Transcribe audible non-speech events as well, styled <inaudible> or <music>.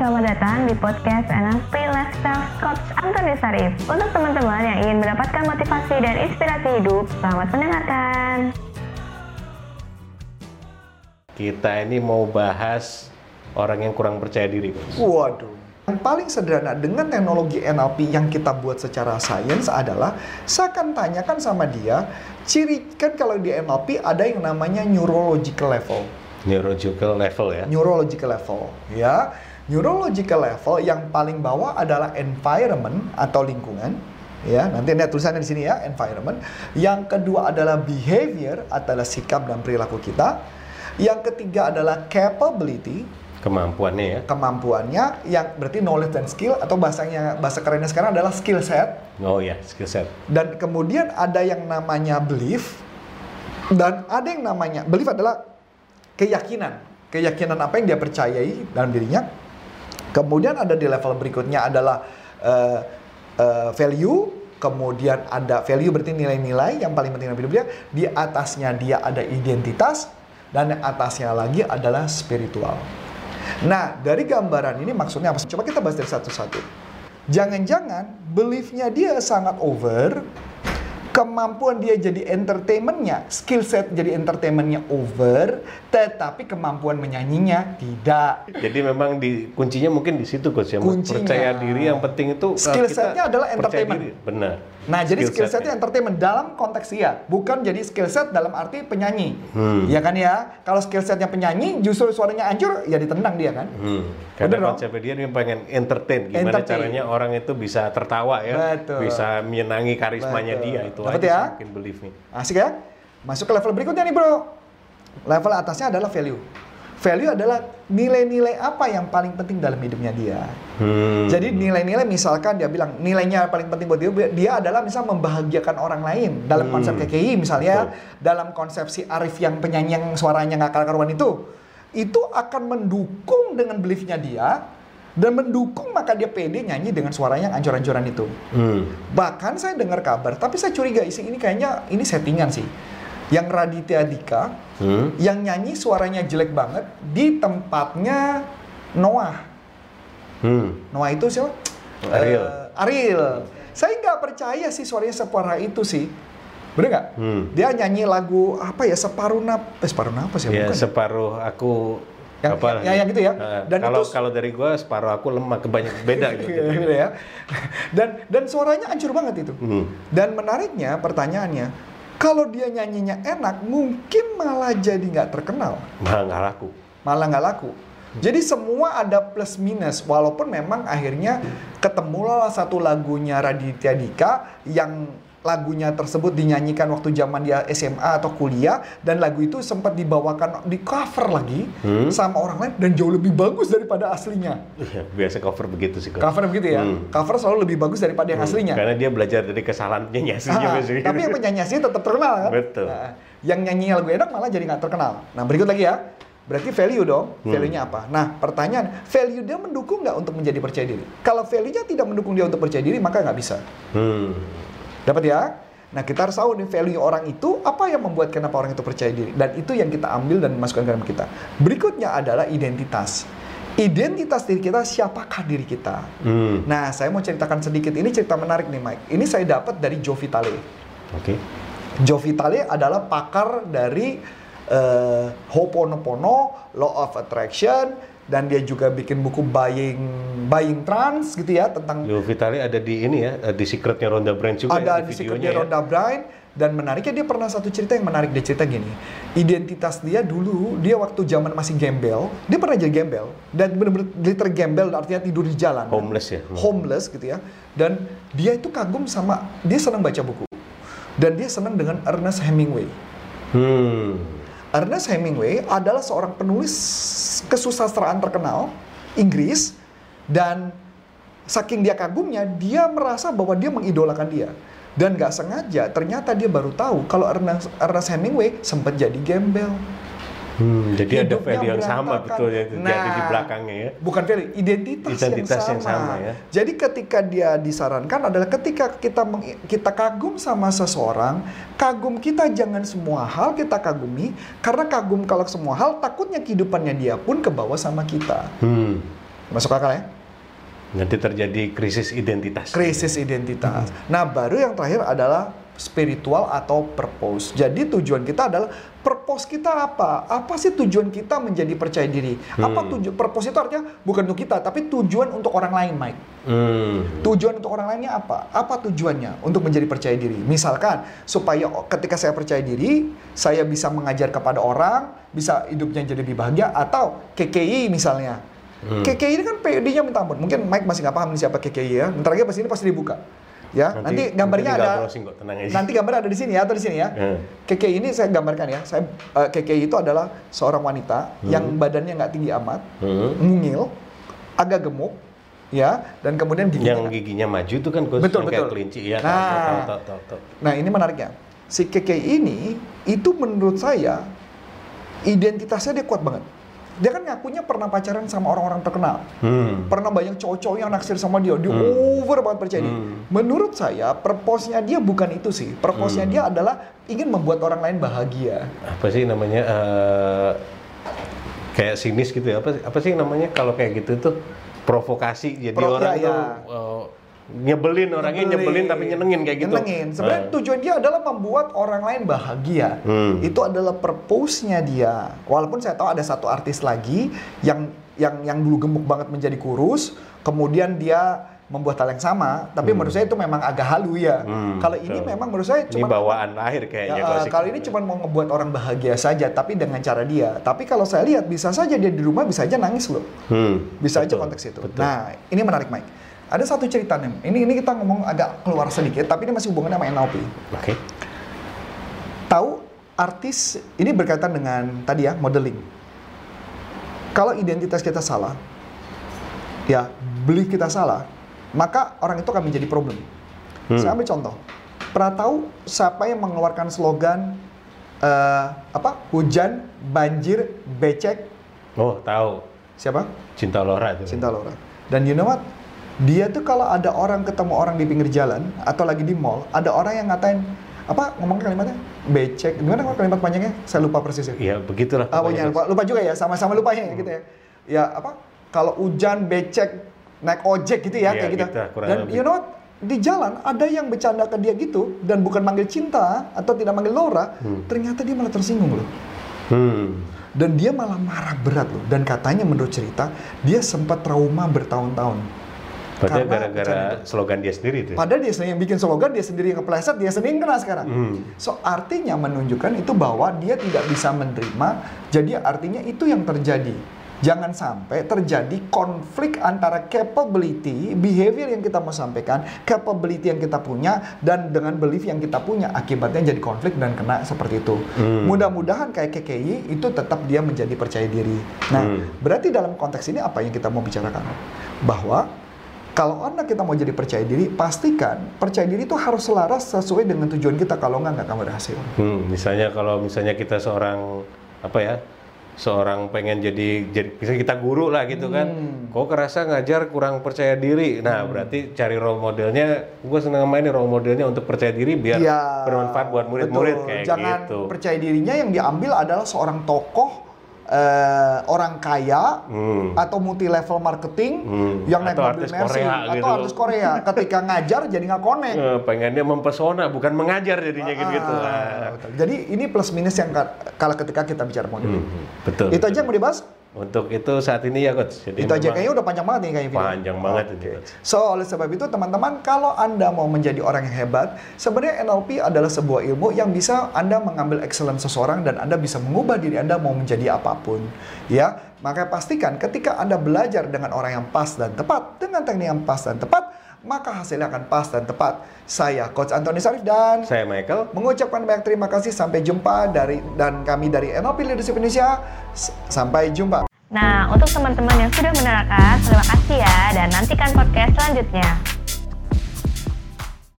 selamat datang di podcast NLP Lifestyle Coach Antoni Sarif. Untuk teman-teman yang ingin mendapatkan motivasi dan inspirasi hidup, selamat mendengarkan. Kita ini mau bahas orang yang kurang percaya diri. Waduh. Yang paling sederhana dengan teknologi NLP yang kita buat secara sains adalah saya akan tanyakan sama dia, ciri kan kalau di NLP ada yang namanya neurological level. Neurological level ya. Neurological level, ya. Neurological level yang paling bawah adalah environment atau lingkungan. Ya, nanti ada tulisannya di sini ya, environment. Yang kedua adalah behavior, adalah sikap dan perilaku kita. Yang ketiga adalah capability, Kemampuannya ya. kemampuannya yang berarti knowledge dan skill atau bahasanya bahasa kerennya sekarang adalah skill set Oh ya, skill set. dan kemudian ada yang namanya belief dan ada yang namanya belief adalah keyakinan keyakinan apa yang dia percayai dalam dirinya kemudian ada di level berikutnya adalah eh, eh, value. Kemudian ada value berarti nilai-nilai yang paling penting dalam hidup dia. Di atasnya dia ada identitas. Dan yang atasnya lagi adalah spiritual. Nah, dari gambaran ini maksudnya apa? Coba kita bahas dari satu-satu. Jangan-jangan beliefnya dia sangat over, kemampuan dia jadi entertainmentnya, skill set jadi entertainmentnya over, tetapi kemampuan menyanyinya tidak. Jadi memang di kuncinya mungkin di situ coach ya. Kuncinya. Percaya diri yang penting itu uh, Skill setnya adalah percaya entertainment. diri. Benar. Nah, jadi skill setnya. entertainment dalam konteks dia, bukan jadi skill set dalam arti penyanyi. Hmm. Ya kan ya? Kalau skill setnya penyanyi, justru suaranya hancur, ya ditendang dia kan? Hmm. Karena Bener dong? konsepnya dia dia pengen entertain. Gimana Entertain. caranya orang itu bisa tertawa ya, Betul. bisa menyenangi karismanya Betul. dia itu Dapat aja ya? mungkin beliefnya. Asik ya? Masuk ke level berikutnya nih bro. Level atasnya adalah value. Value adalah nilai-nilai apa yang paling penting dalam hidupnya dia. Hmm. Jadi nilai-nilai misalkan dia bilang nilainya paling penting buat dia, dia adalah misal membahagiakan orang lain. Dalam Hmm. konsep KKI misalnya, Betul. dalam konsepsi Arif yang penyanyi yang suaranya nggak karuan itu, itu akan mendukung dengan beliefnya dia, dan mendukung maka dia pede nyanyi dengan suaranya yang ancur-ancuran itu. Hmm. Bahkan saya dengar kabar, tapi saya curiga isi ini kayaknya ini settingan sih. Yang Raditya Dika, Hmm. yang nyanyi suaranya jelek banget di tempatnya Noah. Hmm. Noah itu siapa? Ariel. Eh, Ariel. Saya nggak percaya sih suaranya separah itu sih. Bener nggak? Hmm. Dia nyanyi lagu apa ya separuh nap, eh, separuh napas ya, Ya bukan? separuh aku Yang- apa? yang- yang gitu ya. Nah, Dan kalau itu- kalau dari gua separuh aku lemah kebanyak beda gitu. <laughs> Gitu ya. Dan dan suaranya hancur banget itu. Hmm. Dan menariknya pertanyaannya, kalau dia nyanyinya enak, mungkin malah jadi nggak terkenal, Malah nggak laku. malah nggak laku. Jadi semua ada plus minus, walaupun memang akhirnya ketemulah satu lagunya Raditya Dika yang lagunya tersebut dinyanyikan waktu zaman dia SMA atau kuliah dan lagu itu sempat dibawakan di cover lagi Hmm. sama orang lain dan jauh lebih bagus daripada aslinya. Iya, Biasa cover begitu sih. Coach. Cover begitu ya, Hmm. cover selalu lebih bagus daripada yang Hmm, aslinya. Karena dia belajar dari kesalahan penyanyi aslinya Ah, tapi yang penyanyi asli tetap terkenal kan? Betul. Nah, yang nyanyi lagu enak malah jadi nggak terkenal. Nah berikut lagi ya. Berarti value dong. Hmm. Value-nya apa? Nah pertanyaan, value dia mendukung nggak untuk menjadi percaya diri? Kalau value-nya tidak mendukung dia untuk percaya diri, maka nggak bisa. Hmm. Dapat ya? Nah kita harus tahu nih value orang itu apa yang membuat kenapa orang itu percaya diri. Dan itu yang kita ambil dan masukkan ke dalam kita. Berikutnya adalah identitas. Identitas diri kita, siapakah diri kita? Hmm. Nah, saya mau ceritakan sedikit. Ini cerita menarik nih, Mike. Ini saya dapat dari Joe Vitale. Oke. Joe Vitale adalah pakar dari eh, Ho'oponopono, Law of Attraction, dan dia juga bikin buku Buying Buying Trans gitu ya tentang Joe Vitale ada di ini ya, di secretnya Ronda Brand juga ada ya, di videonya secretnya ya. Rhonda Byrne. Dan menariknya dia pernah satu cerita yang menarik. Dia cerita gini identitas dia dulu dia waktu zaman masih gembel dia pernah jadi gembel. Dan benar-benar liter gembel artinya tidur di jalan. Homeless ya? homeless gitu ya. Dan dia itu kagum sama dia senang baca buku. Dan dia senang dengan Ernest Hemingway. Hmm. Ernest Hemingway adalah seorang penulis kesusastraan terkenal Inggris dan saking dia kagumnya dia merasa bahwa dia mengidolakan dia. Dan nggak sengaja ternyata dia baru tahu kalau Ernest, Ernest Hemingway sempat jadi gembel Hmm, jadi ada value yang sama betul ya jadi Nah, di belakangnya ya. Bukan value, identitas, Identitas yang, yang sama. sama, ya. Jadi ketika dia disarankan adalah ketika kita meng- kita kagum sama seseorang, kagum kita jangan semua hal kita kagumi karena kagum kalau semua hal takutnya kehidupannya dia pun ke bawah sama kita. Hmm. Masuk akal ya? Nanti terjadi krisis identitas. krisis identitas. Nah, baru yang terakhir adalah spiritual atau purpose. Jadi tujuan kita adalah purpose kita apa? Apa sih tujuan kita menjadi percaya diri? Apa tujuan purpose itu artinya bukan untuk kita, tapi tujuan untuk orang lain, Mike. Hmm. Tujuan untuk orang lainnya apa? Apa tujuannya untuk menjadi percaya diri? Misalkan supaya ketika saya percaya diri, saya bisa mengajar kepada orang, bisa hidupnya jadi lebih bahagia atau KKI misalnya. Hmm. KKI ini kan PUD-nya minta ampun. Mungkin Mike masih nggak paham nih siapa KKI ya. Bentar lagi pas ini pasti dibuka. Ya, nanti, gambarnya tinggal ada. browsing kok, tenang aja. Nanti gambar ada di sini ya atau di sini ya. Hmm. KKI ini saya gambarkan ya. Saya eh, KKI itu adalah seorang wanita yang badannya nggak tinggi amat, Hmm. mungil, agak gemuk, ya, dan kemudian giginya Yang giginya maju itu kan Coach, Betul, yang kayak betul. kelinci ya. Nah. tahu, tahu, tahu, tahu, tahu. Nah ini menariknya. Si KKI ini itu menurut saya identitasnya dia kuat banget. Dia kan ngakunya pernah pacaran sama orang-orang terkenal. Hmm. Pernah banyak cowok-cowok yang naksir sama dia. Dia over banget percaya diri. Hmm. Menurut saya purpose-nya dia bukan itu sih. Purpose-nya Hmm. dia adalah ingin membuat orang lain bahagia. Apa sih namanya? eh, kayak sinis gitu ya. Apa, apa sih namanya kalau kayak gitu tuh provokasi. Jadi Pro- orang ya, tuh ya. eh, nyebelin orangnya nyebelin tapi nyenengin kayak gitu. Nyenengin. Sebenarnya Eh. tujuan dia adalah membuat orang lain bahagia. Hmm. Itu adalah purpose-nya dia. Walaupun saya tahu ada satu artis lagi yang yang yang dulu gemuk banget menjadi kurus, kemudian dia membuat hal yang sama, tapi menurut saya itu memang agak halu ya. Hmm, Kalau ini memang menurut saya Ini cuma bawaan lahir Ya, kayaknya. eh, kalau ini cuma mau ngebuat orang bahagia saja, tapi dengan cara dia. Tapi kalau saya lihat bisa saja dia di rumah bisa aja nangis loh. Hmm, Bisa aja betul, konteks itu. betul. Nah, ini menarik Mike. Ada satu cerita nih. Ini ini kita ngomong agak keluar sedikit, tapi ini masih hubungannya sama NLP. Oke. Tahu artis ini berkaitan dengan tadi ya modeling. Kalau identitas kita salah, ya belief kita salah, maka orang itu akan menjadi problem. Hmm. Saya ambil contoh. Pernah tahu siapa yang mengeluarkan slogan eh, apa? Hujan, banjir, becek. Oh, tahu. Siapa? Cinta Laura itu. Cinta Laura. Dan you know what? Dia tuh kalau ada orang ketemu orang di pinggir jalan atau lagi di mall, ada orang yang ngatain apa? Ngomong kalimatnya? Becek. Gimana kalau kalimat panjangnya? Saya lupa persisnya Iya, begitulah. ah pokoknya lupa, lupa juga ya sama-sama lupanya gitu ya. Ya apa? Kalau hujan becek naik ojek gitu ya Iya, kayak gitu. gitu, dan lebih. you know what? di jalan ada yang bercanda ke dia gitu dan bukan manggil cinta atau tidak manggil Laura ternyata dia malah tersinggung loh. Hmm. dan dia malah marah berat loh. Dan katanya menurut cerita dia sempat trauma bertahun-tahun Karena gara-gara slogan dia sendiri itu. ya? Padahal dia sendiri yang bikin slogan, dia sendiri yang kepleset, dia sendiri yang kena sekarang. Hmm. So artinya menunjukkan itu bahwa dia tidak bisa menerima, jadi artinya itu yang terjadi. Jangan sampai terjadi konflik antara capability, behavior yang kita mau sampaikan, capability yang kita punya, dan dengan belief yang kita punya. Akibatnya jadi konflik dan kena seperti itu. Hmm. Mudah-mudahan kayak KKI itu tetap dia menjadi percaya diri. Nah, Hmm. berarti dalam konteks ini apa yang kita mau bicarakan? Bahwa kalau anak kita mau jadi percaya diri, pastikan percaya diri itu harus selaras sesuai dengan tujuan kita. Kalau nggak, nggak akan berhasil. Hmm, misalnya kalau misalnya kita seorang apa ya? Seorang pengen jadi jadi misalnya kita guru lah gitu kan. Hmm. Kok kerasa ngajar kurang percaya diri. Nah, berarti cari role modelnya gue senang main role modelnya untuk percaya diri biar Iya, bermanfaat buat murid-murid kayak Jangan gitu. percaya dirinya yang diambil adalah seorang tokoh, eh, orang kaya, Hmm. atau multi level marketing Hmm. yang naik Atau mobil Mercy, Korea atau gitu. artis Korea. Ketika ngajar jadi nggak connect. Eh, pengennya mempesona bukan mengajar jadinya gitu gitu. Ah. Jadi ini plus minus yang ka- kalau ketika kita bicara modeling. betul. Itu betul. aja yang mau dibahas? Untuk itu saat ini ya coach. Jadi itu aja kayaknya udah panjang banget nih kayaknya video. panjang banget ini Oke. coach. So oleh sebab itu teman-teman kalau Anda mau menjadi orang yang hebat, sebenarnya NLP adalah sebuah ilmu yang bisa Anda mengambil excellence seseorang dan Anda bisa mengubah diri Anda mau menjadi apa pun. Ya, maka pastikan ketika Anda belajar dengan orang yang pas dan tepat, dengan teknik yang pas dan tepat, maka hasilnya akan pas dan tepat. Saya Coach Antoni Sarif dan Saya Michael. mengucapkan banyak terima kasih sampai jumpa dari dan kami dari NLP Leadership Indonesia. S- Sampai jumpa. Nah, untuk teman-teman yang sudah menerangkan, terima kasih ya dan nantikan podcast selanjutnya.